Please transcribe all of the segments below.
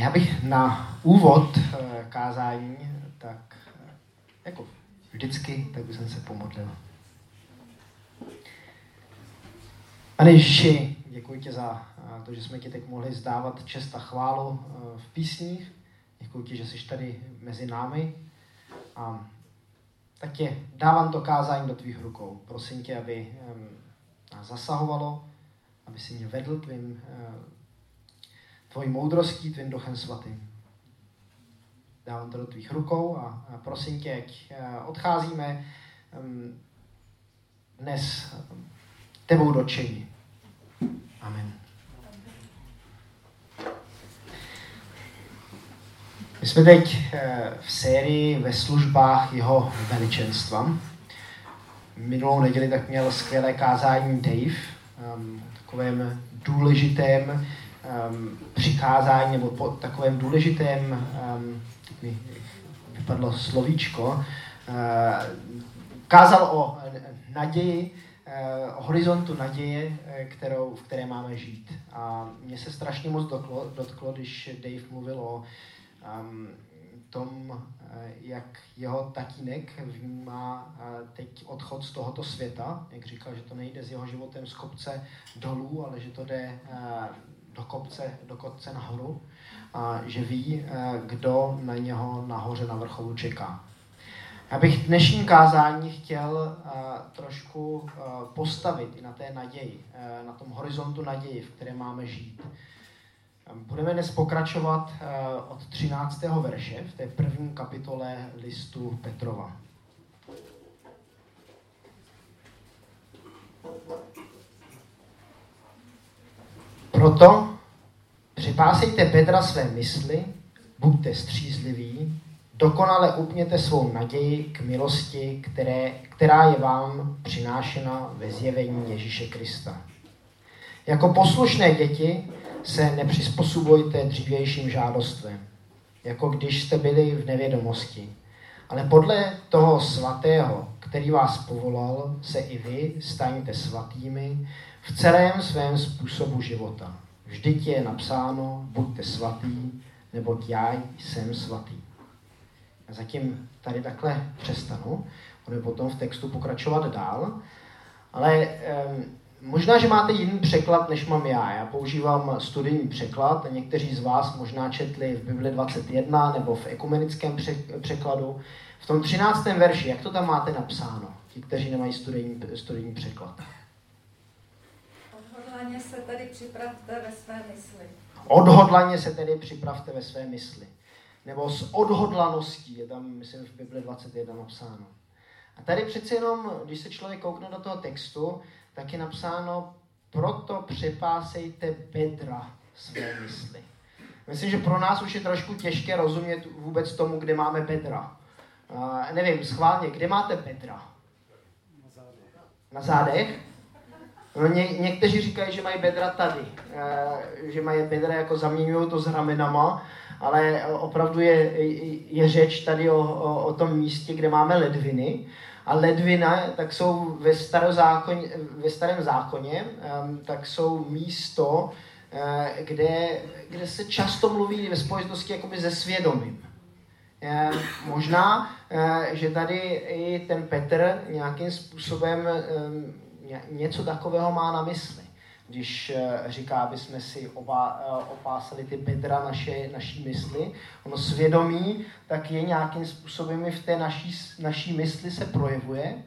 Já bych na úvod eh, kázání, tak eh, jako vždycky, tak bych se pomodlil. Pane Ježíši, děkuji ti za eh, to, že jsme ti teď mohli zdávat čest a chválu v písních. Děkuji ti, že jsi tady mezi námi. A tak tě dávám to kázání do tvých rukou. Prosím tě, aby nás zasahovalo, aby si mě vedl tvým tvojí moudrostí, tvým duchem svatým. Dávám to do tvých rukou a, prosím tě, ať eh, odcházíme um, dnes tebou dočení. Amen. My jsme teď eh, v sérii ve službách jeho veličenstva. Minulou neděli tak měl skvělé kázání Dave, um, takovém důležitém um, přikázání nebo po takovém důležitém, um, mi vypadlo slovíčko, uh, kázal o naději, uh, horizontu naděje, eh, kterou, v které máme žít. A mně se strašně moc dotklo, dotklo když Dave mluvil o um, tom, jak jeho tatínek vnímá teď odchod z tohoto světa. Jak říkal, že to nejde s jeho životem z kopce dolů, ale že to jde do kopce, do kopce nahoru a že ví, eh, kdo na něho nahoře na vrcholu čeká. Já bych dnešní kázání chtěl uh, trošku uh, postavit i na té naději, na tom horizontu naději, v které máme žít. Budeme dnes pokračovat od 13. verše v té první kapitole listu Petrova. Proto připásejte bedra své mysli, buďte střízliví, dokonale upněte svou naději k milosti, které, která je vám přinášena ve zjevení Ježíše Krista. Jako poslušné děti se nepřizpůsobujte dřívějším žádostvem, jako když jste byli v nevědomosti. Ale podle toho svatého, který vás povolal, se i vy staňte svatými v celém svém způsobu života. Vždyť je napsáno, buďte svatý, neboť já jsem svatý. A zatím tady takhle přestanu, budeme potom v textu pokračovat dál, ale možná, že máte jiný překlad, než mám já. Já používám studijní překlad, někteří z vás možná četli v Bibli 21 nebo v ekumenickém překladu. V tom 13. verši, jak to tam máte napsáno, ti, kteří nemají studijní, studijní překlad? Odhodlaně se tedy připravte ve své mysli. Odhodlaně se tedy připravte ve své mysli. Nebo s odhodlaností, je tam, myslím, v Bibli 21 napsáno. A tady přeci jenom, když se člověk koukne do toho textu, tak je napsáno, proto přepásejte bedra své mysli. Myslím, že pro nás už je trošku těžké rozumět vůbec tomu, kde máme bedra. Uh, nevím, schválně, kde máte bedra? Na zádech. Na zádech? No, ně, někteří říkají, že mají bedra tady, e, že mají bedra jako zaměňují to s ramenama, ale opravdu je, je řeč tady o, o, o tom místě, kde máme ledviny. A ledvina, tak jsou ve, ve starém zákoně, tak jsou místo, uh, kde, kde se často mluví ve spojitosti jakoby se svědomím. Možná, uh, že tady i ten Petr nějakým způsobem něco takového má na mysli, když eh, říká, aby jsme si oba, eh, opásali ty bedra naše, naší mysli. Ono svědomí tak je nějakým způsobem v té naší, naší mysli se projevuje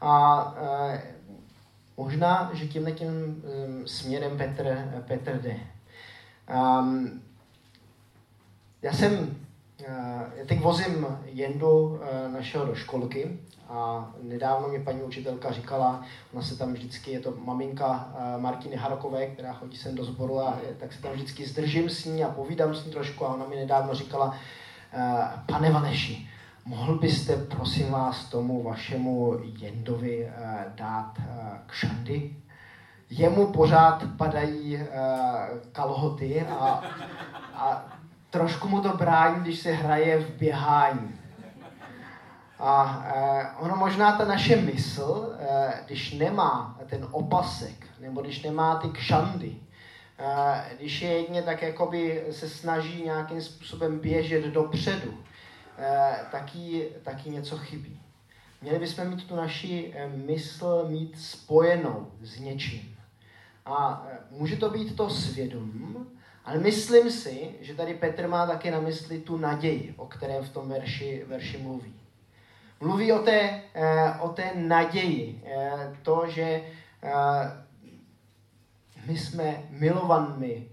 a e, možná, že tímhle tím směrem Petr, Petr jde. Um, já jsem, já teď vozím Jendu našeho do školky a nedávno mě paní učitelka říkala, ona se tam vždycky, je to maminka eh, Martiny Harokové, která chodí sem do sboru, a tak se tam vždycky zdržím s ní a povídám s ní trošku a ona mi nedávno říkala, eh, pane Vaneši, mohl byste, prosím vás, tomu vašemu Jendovi eh, dát kšandy? Jemu pořád padají kalhoty a, a trošku mu to brání, když se hraje v běhání. A eh, ono možná ta naše mysl, eh, když nemá ten opasek, nebo když nemá ty kšandy, eh, když je jedně tak jakoby se snaží nějakým způsobem běžet dopředu, eh, taky, taky něco chybí. Měli bychom mít tu naši mysl mít spojenou s něčím. A může to být to svědomí, ale myslím si, že tady Petr má taky na mysli tu naději, o které v tom verši, verši mluví. Mluví o té, o té naději, to, že my jsme milovanými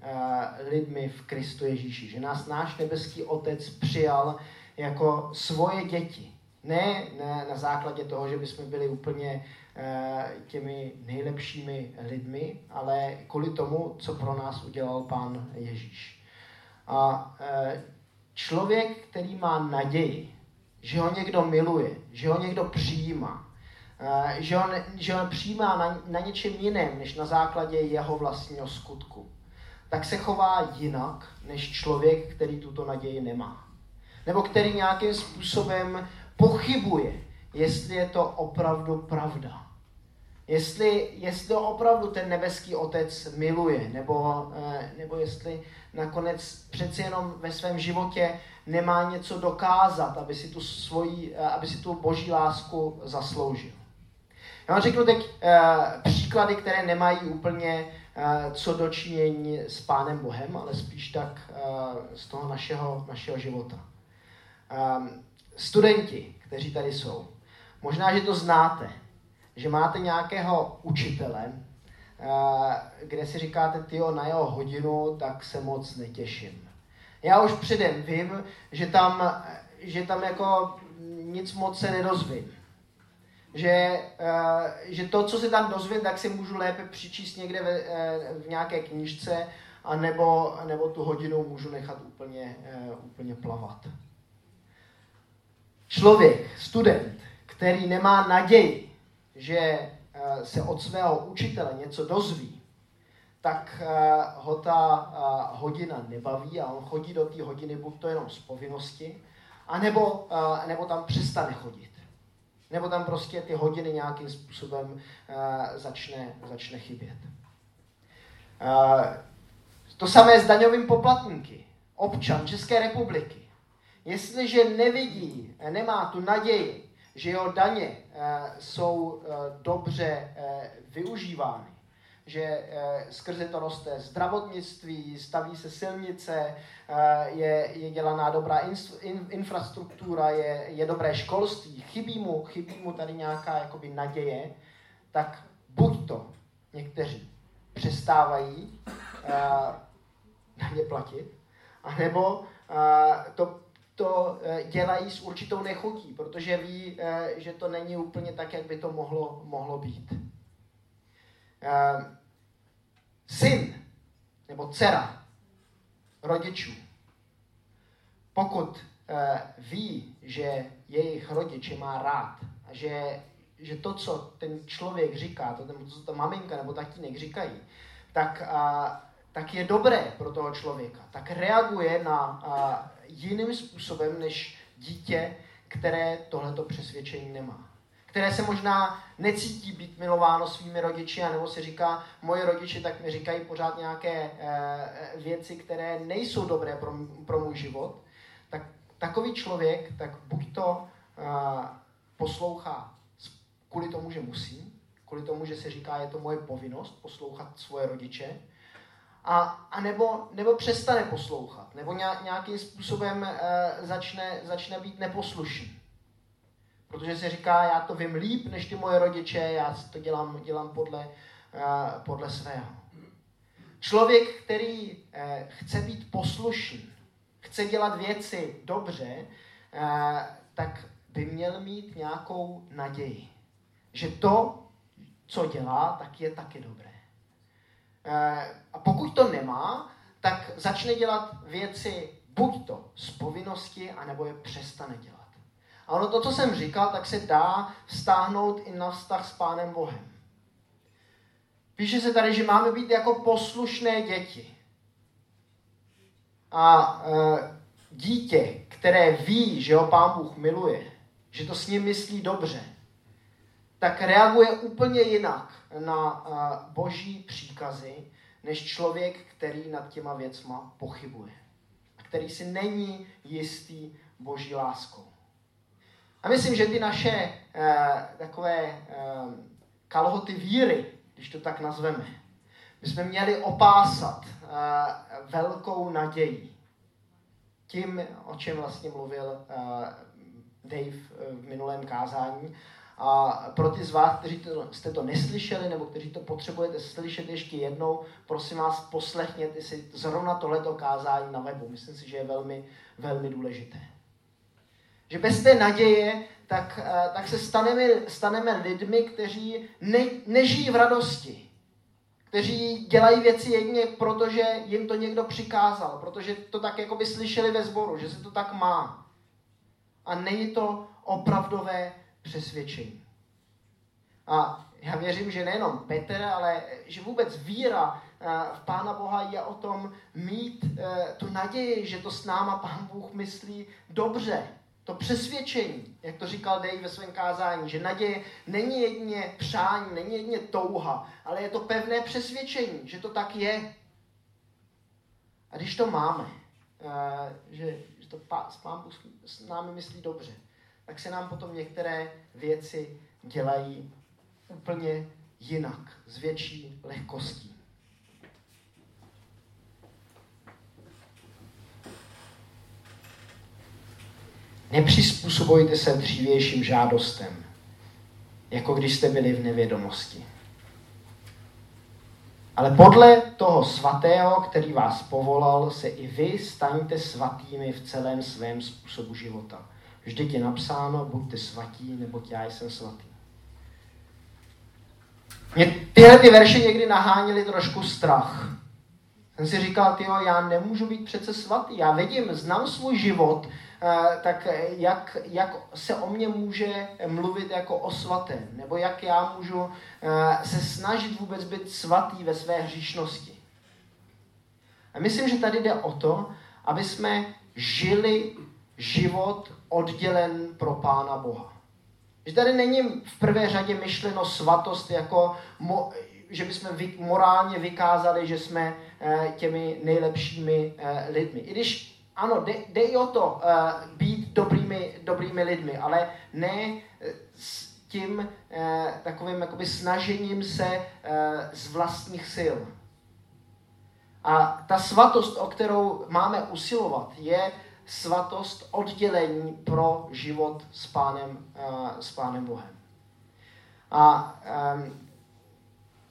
lidmi v Kristu Ježíši, že nás náš nebeský Otec přijal jako svoje děti. Ne, ne na základě toho, že bychom byli úplně těmi nejlepšími lidmi, ale kvůli tomu, co pro nás udělal Pán Ježíš. A člověk, který má naději, že ho někdo miluje, že ho někdo přijímá, Eh, že on, že on přijímá na, na něčem jiném, než na základě jeho vlastního skutku, tak se chová jinak, než člověk, který tuto naději nemá. Nebo který nějakým způsobem pochybuje, jestli je to opravdu pravda. Jestli, jestli opravdu ten nebeský otec miluje, nebo, eh, nebo jestli nakonec přeci jenom ve svém životě nemá něco dokázat, aby si tu, svoji, eh, aby si tu boží lásku zasloužil. Já vám řeknu teď uh, příklady, které nemají úplně uh, co dočinění s Pánem Bohem, ale spíš tak z toho našeho, našeho života. Um, studenti, kteří tady jsou, možná, že to znáte, že máte nějakého učitele, kde si říkáte, tyjo, na jeho hodinu, tak se moc netěším. Já už předem vím, že tam, že tam jako nic moc se nedozvím že, uh, že to, co se tam dozvím, tak si můžu lépe přičíst někde ve, uh, v nějaké knižce, a nebo, tu hodinu můžu nechat úplně, uh, úplně plavat. Člověk, student, který nemá naději, že se od svého učitele něco dozví, tak uh, ho ta uh, hodina nebaví a on chodí do té hodiny buď to jenom z povinnosti, anebo, uh, nebo tam přestane chodit. Nebo tam prostě ty hodiny nějakým způsobem začne, začne chybět. To samé s daňovým poplatníky. Občan České republiky. Jestliže nevidí, nemá tu naději, že jeho daně jsou dobře využívány, že eh, skrze to roste zdravotnictví, staví se silnice, eh, je, je dělaná dobrá in, infrastruktura, je, je dobré školství, chybí mu, chybí mu tady nějaká jakoby naděje, tak buď to někteří přestávají eh, na ně platit, anebo to, to dělají s určitou nechutí, protože ví, že to není úplně tak, jak by to mohlo, mohlo být syn nebo dcera rodičů, pokud uh, ví, že jejich rodiče má rád a že, že to, co ten člověk říká, to, to co ta maminka nebo tatínek říkají, tak, uh, tak je dobré pro toho člověka. Tak reaguje na uh, jiným způsobem než dítě, které tohleto přesvědčení nemá které se možná necítí být milováno svými rodiči, nebo si říká, moje rodiče tak mi říkají pořád nějaké e, věci, které nejsou dobré pro, pro můj život, tak takový člověk, tak buď to e, poslouchá kvůli tomu, že musí, kvůli tomu, že se říká, je to moje povinnost poslouchat svoje rodiče, a, a nebo, nebo přestane poslouchat, nebo nějakým způsobem e, začne, začne být neposlušný. Protože se říká, já to vím líp než ty moje rodiče, já to dělám, dělám podle, uh, podle svého. Člověk, který uh, chce být poslušný, chce dělat věci dobře, uh, tak by měl mít nějakou naději, že to, co dělá, tak je taky dobré. A pokud to nemá, tak začne dělat věci buď to z povinnosti, anebo je přestane dělat. A ono to, co jsem říkal, tak se dá stáhnout i na vztah s Pánem Bohem. Píše se tady, že máme být jako poslušné děti. A e, dítě, které ví, že ho Pán Bůh miluje, že to s ním myslí dobře, tak reaguje úplně jinak na e, boží příkazy, než člověk, který nad těma věcma pochybuje. A který si není jistý boží láskou. A myslím, že ty naše eh, takové eh, kalhoty víry, když to tak nazveme, bychom měli opásat eh, velkou naději. Tím, o čem vlastně mluvil eh, Dave eh, v minulém kázání. A pro ty z vás, kteří to, jste to neslyšeli, nebo kteří to potřebujete slyšet ještě jednou, prosím vás, poslechněte si zrovna tohleto kázání na webu. Myslím si, že je velmi, velmi důležité. Že bez té naděje, tak, eh, tak se staneme, staneme lidmi, kteří ne, nežijí v radosti. Kteří dělají věci jedině proto, že jim to někdo přikázal, protože to tak jako by slyšeli ve sboru, že se to tak má. A není to opravdové přesvědčení. A já věřím, že nejenom Petr, ale že vůbec víra eh, v Pána Boha je o tom mít eh, tu naději, že to s náma Pán Bůh myslí dobře, to přesvědčení, jak to říkal Dej ve svém kázání, že naděje není jedině přání, není jedině touha, ale je to pevné přesvědčení, že to tak je. A když to máme, eh, že, že to Pán Bůh s námi myslí dobře, tak se nám potom některé věci dělají úplně jinak, s větší lehkostí. Nepřizpůsobujte se dřívějším žádostem, jako když jste byli v nevědomosti. Ale podle toho svatého, který vás povolal, se i vy staňte svatými v celém svém způsobu života. Vždyť je napsáno, buďte svatí, neboť já jsem svatý. Mě tyhle ty verše někdy naháněly trošku strach. Jsem si říkal, tyjo, já nemůžu být přece svatý. Já vidím, znám svůj život, Eh, tak jak, jak se o mě může mluvit jako o svatém, nebo jak já můžu eh, se snažit vůbec být svatý ve své hříšnosti. A myslím, že tady jde o to, aby jsme žili život oddělen pro Pána Boha. Že tady není v prvé řadě myšleno svatost jako, mo, že bychom vy, morálně vykázali, že jsme těmi nejlepšími lidmi. I když ano, jde, i o to uh, být dobrými, dobrými lidmi, ale ne eh, s tím takovým jakoby snažením se z vlastních sil. A ta svatost, o kterou máme usilovat, je svatost oddělení pro život s Pánem, s Pánem Bohem. A um,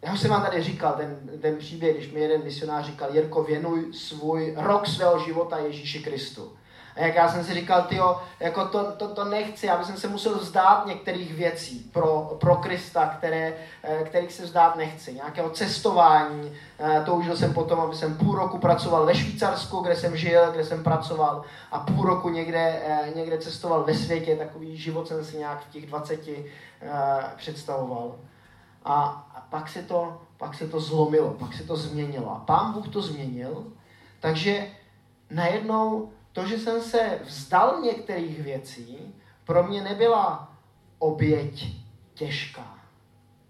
já už jsem vám tady říkal ten, ten příběh, když mi jeden misionář říkal, Jirko, věnuj svůj rok svého života Ježíši Kristu. A jak já jsem si říkal, tyjo, jako to, to, to nechci, já bych se musel vzdát některých věcí pro, pro Krista, které, eh, kterých se vzdát nechci. Nějakého cestování, eh, toužil jsem potom, aby jsem půl roku pracoval ve Švýcarsku, kde jsem žil, kde jsem pracoval a půl roku někde, eh, někde cestoval ve světě, takový život jsem si nějak v těch 20 představoval. A, pak se, to, pak se to zlomilo, pak se to změnilo. A pán Bůh to změnil, takže najednou to, že jsem se vzdal některých věcí, pro mě nebyla oběť těžká.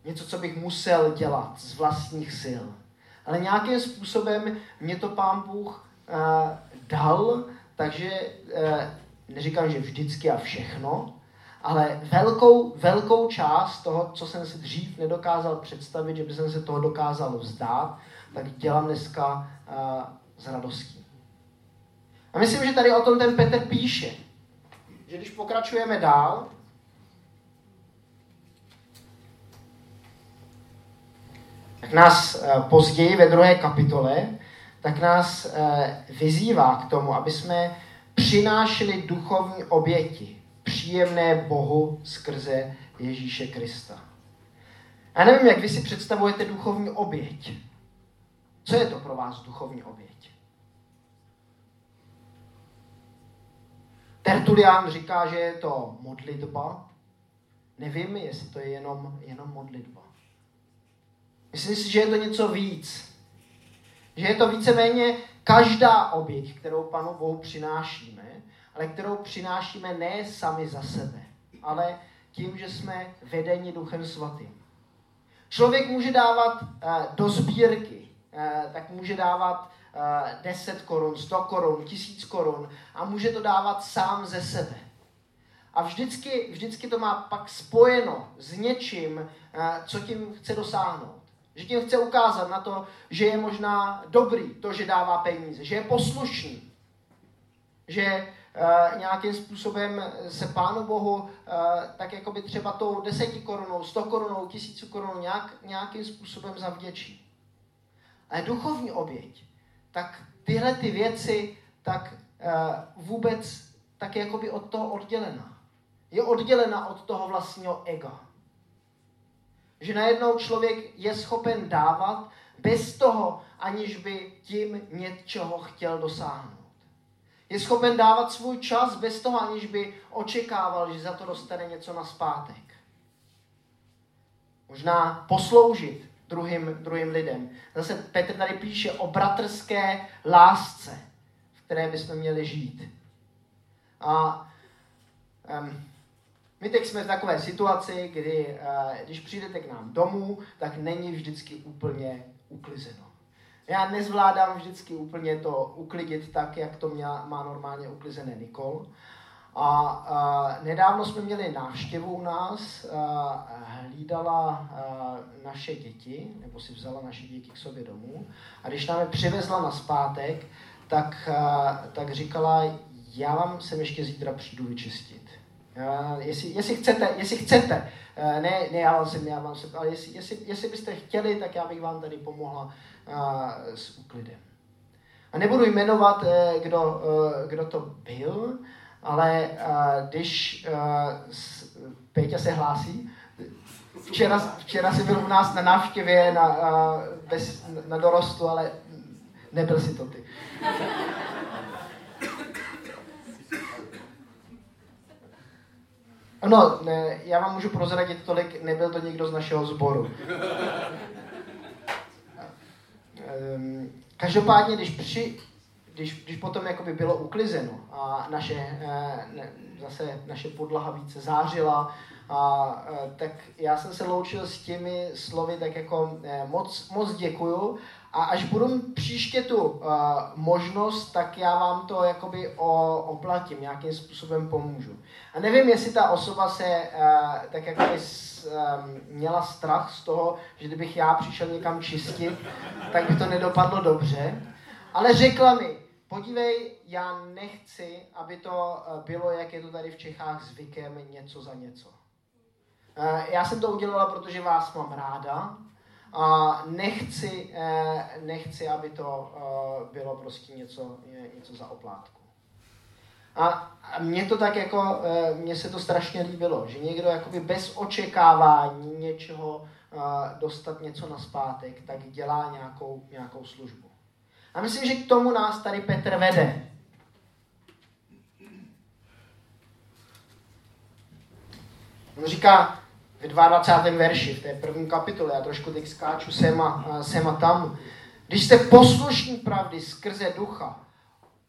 Něco, co bych musel dělat z vlastních sil. Ale nějakým způsobem mě to pán Bůh uh, dal, takže uh, neříkám, že vždycky a všechno, ale velkou, velkou část toho, co jsem si dřív nedokázal představit, že by jsem se toho dokázal vzdát, tak dělám dneska uh, s radostí. A myslím, že tady o tom ten Petr píše, že když pokračujeme dál, tak nás uh, později ve druhé kapitole, tak nás uh, vyzývá k tomu, aby jsme přinášeli duchovní oběti příjemné Bohu skrze Ježíše Krista. Já nevím, jak vy si představujete duchovní oběť. Co je to pro vás duchovní oběť? Tertulian říká, že je to modlitba. Nevím, jestli to je jenom, jenom modlitba. Myslím si, že je to něco víc. Že je to víceméně každá oběť, kterou Panu Bohu přinášíme, ale kterou přinášíme ne sami za sebe, ale tím, že jsme vedeni Duchem Svatým. Člověk může dávat uh, do sbírky uh, tak může dávat 10 korun, 100 korun, 1000 korun a může to dávat sám ze sebe. A vždycky, vždycky to má pak spojeno s něčím, co tím chce dosáhnout. Že tím chce ukázat na to, že je možná dobrý to, že dává peníze, že je poslušný, že nějakým způsobem se Pánu Bohu uh, tak jako by třeba tou deseti korunou, sto korunou, tisícu korunou nějak, nějakým způsobem zavděčí. Ale duchovní oběť, tak tyhle ty věci tak uh, vůbec tak je jakoby od toho oddělena. Je oddělena od toho vlastního ega. Že najednou člověk je schopen dávat bez toho, aniž by tím něčeho chtěl dosáhnout. Je schopen dávat svůj čas bez toho, aniž by očekával, že za to dostane něco na zpátek. Možná posloužit druhým, druhým lidem. Zase Petr tady píše o bratrské lásce, v které bychom měli žít. A um, my teď jsme v takové situaci, kdy uh, když přijdete k nám domů, tak není vždycky úplně uklizeno. Já nezvládám vždycky úplně to uklidit tak, jak to mě, má normálně uklizené Nikol. A, a nedávno jsme měli návštěvu u nás, a, hlídala a, naše děti, nebo si vzala naše děti k sobě domů. A když nám je přivezla na zpátek, tak, a, tak říkala, já vám sem ještě zítra přijdu vyčistit. A, jestli, jestli, chcete, jestli chcete, ne, ne já vám sem, já vám sem, ale jestli, jestli, jestli byste chtěli, tak já bych vám tady pomohla s úklidem. A nebudu jmenovat, eh, kdo, eh, kdo to byl, ale když Péťa se hlásí, včera, včera jsi byl u nás na návštěvě na, bez, na dorostu, ale nebyl si to ty. No, ne, já vám můžu prozradit tolik, nebyl to někdo z našeho sboru. Um, každopádně, když, při, když, když potom jakoby bylo uklizeno a naše, eh, zase naše podlaha více zářila, a, eh, tak já jsem se loučil s těmi slovy tak jako eh, moc, moc děkuju a až budu příště tu uh, možnost, tak já vám to jakoby o, oplatím, nějakým způsobem pomůžu. A nevím, jestli ta osoba se uh, tak jakoby um, měla strach z toho, že kdybych já přišel někam čistit, tak by to nedopadlo dobře. Ale řekla mi, podívej, já nechci, aby to bylo, jak je to tady v Čechách zvykem, něco za něco. Uh, já jsem to udělala, protože vás mám ráda, a nechci, eh, nechci, aby to eh, bylo prostě něco, něco za oplátku. A mně to tak jako, eh, mně se to strašně líbilo, že někdo jakoby bez očekávání něčeho dostat něco na zpátek, tak dělá nějakou, nějakou službu. A myslím, že k tomu nás tady Petr vede. On říká, ve 22. verši, v té první kapitole, já trošku teď skáču sem a, sem a tam. Když jste poslušní pravdy skrze ducha,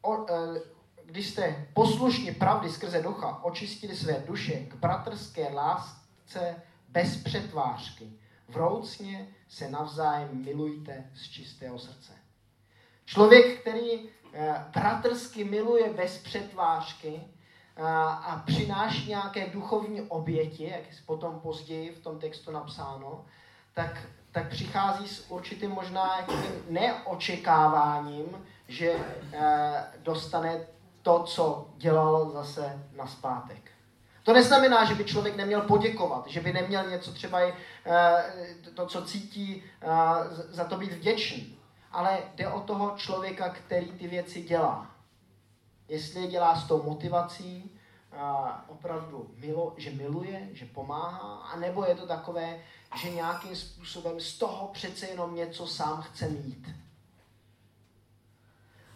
o, e, když jste poslušní pravdy skrze ducha, očistili své duše k bratrské lásce bez přetvářky, vroucně se navzájem milujte z čistého srdce. Člověk, který e, bratrsky miluje bez přetvářky, a přináší nějaké duchovní oběti, jak je potom později v tom textu napsáno, tak, tak přichází s určitým možná neočekáváním, že eh, dostane to, co dělal zase na zpátek. To neznamená, že by člověk neměl poděkovat, že by neměl něco třeba i, eh, to, co cítí, eh, za to být vděčný. Ale jde o toho člověka, který ty věci dělá. Jestli je dělá s tou motivací, a opravdu milo, že miluje, že pomáhá, anebo je to takové, že nějakým způsobem z toho přece jenom něco sám chce mít.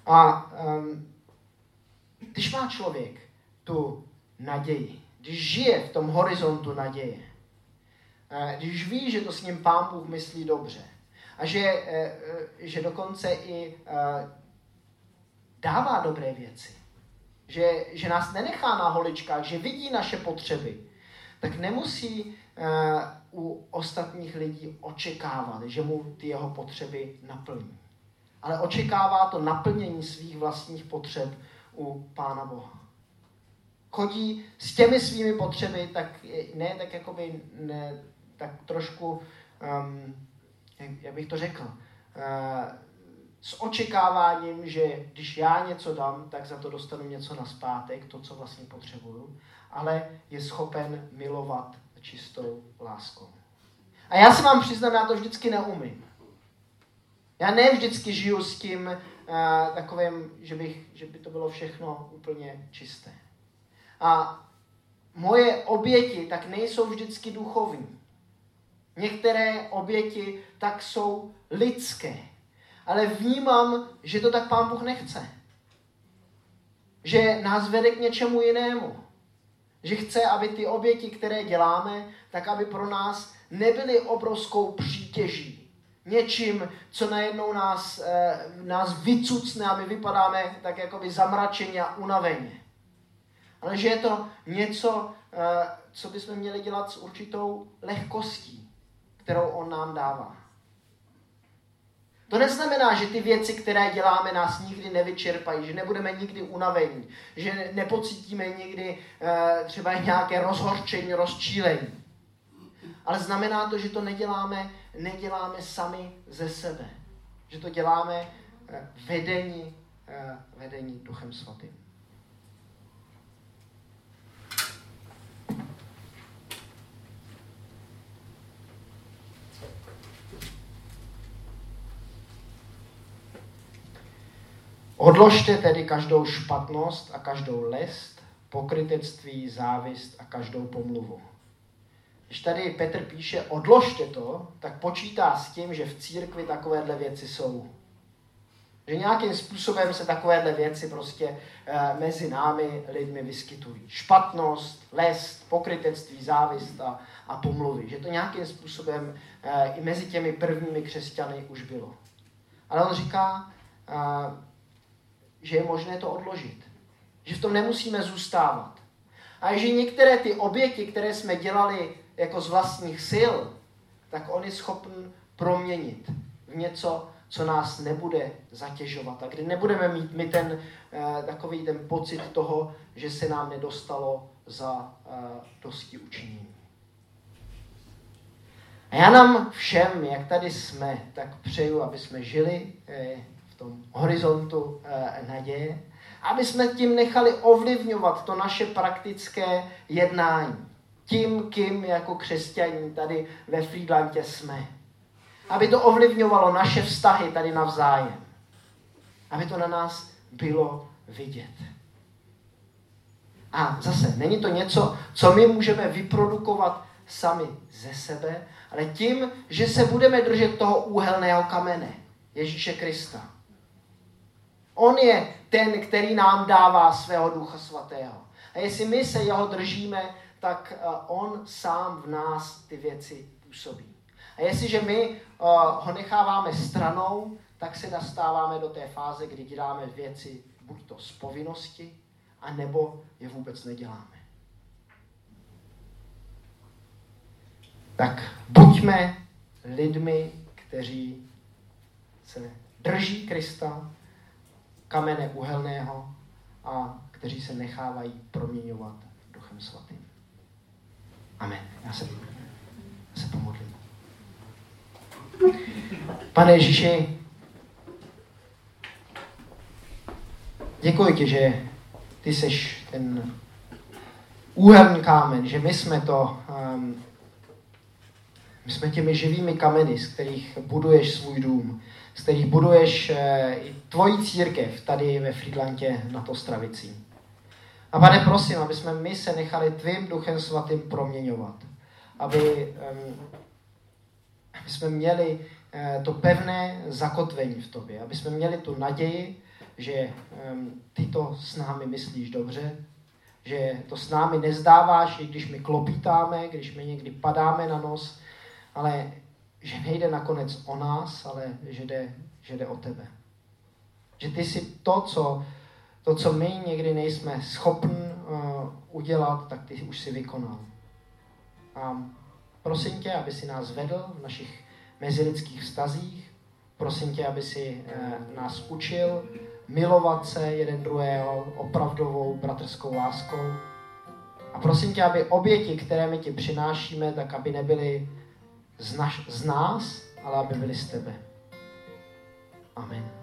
A um, když má člověk tu naději, když žije v tom horizontu naděje, když ví, že to s ním Pán Bůh myslí dobře a že, e, e, že dokonce i e, dává dobré věci, že, že nás nenechá na holičkách, že vidí naše potřeby, tak nemusí uh, u ostatních lidí očekávat, že mu ty jeho potřeby naplní. ale očekává to naplnění svých vlastních potřeb u Pána Boha. Chodí s těmi svými potřeby, tak ne tak jakoby, ne, tak trošku, um, jak bych to řekl, uh, s očekáváním, že když já něco dám, tak za to dostanu něco na zpátek, to, co vlastně potřebuju, ale je schopen milovat čistou láskou. A já se vám přiznám, já to vždycky neumím. Já ne vždycky žiju s tím uh, takovým, že, bych, že by to bylo všechno úplně čisté. A moje oběti tak nejsou vždycky duchovní. Některé oběti tak jsou lidské. Ale vnímám, že to tak pán Bůh nechce. Že nás vede k něčemu jinému. Že chce, aby ty oběti, které děláme, tak aby pro nás nebyly obrovskou přítěží. Něčím, co najednou nás, eh, nás vycucne a my vypadáme tak jakoby zamračeně a unaveně. Ale že je to něco, eh, co bychom měli dělat s určitou lehkostí, kterou on nám dává. To neznamená, že ty věci, které děláme, nás nikdy nevyčerpají, že nebudeme nikdy unavení, že nepocítíme nikdy uh, třeba nějaké rozhorčení, rozčílení. Ale znamená to, že to neděláme, neděláme sami ze sebe. Že to děláme uh, vedení, uh, vedení Duchem Svatým. Odložte tedy každou špatnost a každou lest, pokrytectví, závist a každou pomluvu. Když tady Petr píše odložte to, tak počítá s tím, že v církvi takovéhle věci jsou. Že nějakým způsobem se takovéhle věci prostě e, mezi námi lidmi vyskytují. Špatnost, lest, pokrytectví, závist a, a pomluvy. Že to nějakým způsobem e, i mezi těmi prvními křesťany už bylo. Ale on říká, e, že je možné to odložit. Že v tom nemusíme zůstávat. A že některé ty oběti, které jsme dělali jako z vlastních sil, tak on je schopen proměnit v něco, co nás nebude zatěžovat. A kdy nebudeme mít my ten uh, takový ten pocit toho, že se nám nedostalo za uh, dosti učinění. A já nám všem, jak tady jsme, tak přeju, aby jsme žili eh, tom horizontu e, naděje, aby jsme tím nechali ovlivňovat to naše praktické jednání. Tím, kým jako křesťaní tady ve Friedlandě jsme. Aby to ovlivňovalo naše vztahy tady navzájem. Aby to na nás bylo vidět. A zase, není to něco, co my můžeme vyprodukovat sami ze sebe, ale tím, že se budeme držet toho úhelného kamene, Ježíše Krista. On je ten, který nám dává svého ducha svatého. A jestli my se jeho držíme, tak eh, on sám v nás ty věci působí. A jestliže my uh, ho necháváme stranou, tak se dostáváme do té fáze, kdy děláme věci buď to z povinnosti, anebo je vůbec neděláme. Tak buďme lidmi, kteří se drží Krista, kamene uhelného a kteří se nechávají proměňovat Duchem Svatým. Amen. Já se, já se pomodlím. Pane Ježíši, děkuji ti, že ty seš ten úhelný kámen, že my jsme to, um, my jsme těmi živými kameny, z kterých buduješ svůj dům z kterých buduješ eh, tvoji církev tady ve Friedlandě na to stravicí. A pane, prosím, aby jsme my se nechali tvým duchem svatým proměňovat. Aby, aby jsme měli eh, to pevné zakotvení v tobě. Aby jsme měli tu naději, že ty to s námi myslíš dobře, že to s námi nezdáváš, i když my klopítáme, když my někdy padáme na nos, ale že nejde nakonec o nás, ale že jde, že jde o tebe. Že ty si to, co, to, co my někdy nejsme schopni uh, udělat, tak ty už si vykonal. A prosím tě, aby si nás vedl v našich mezilidských vztazích, prosím tě, aby si uh, nás učil milovat se jeden druhého opravdovou bratrskou láskou. A prosím tě, aby oběti, které my ti přinášíme, tak aby nebyly z, naš, z nás, ale aby byli z tebe. Amen.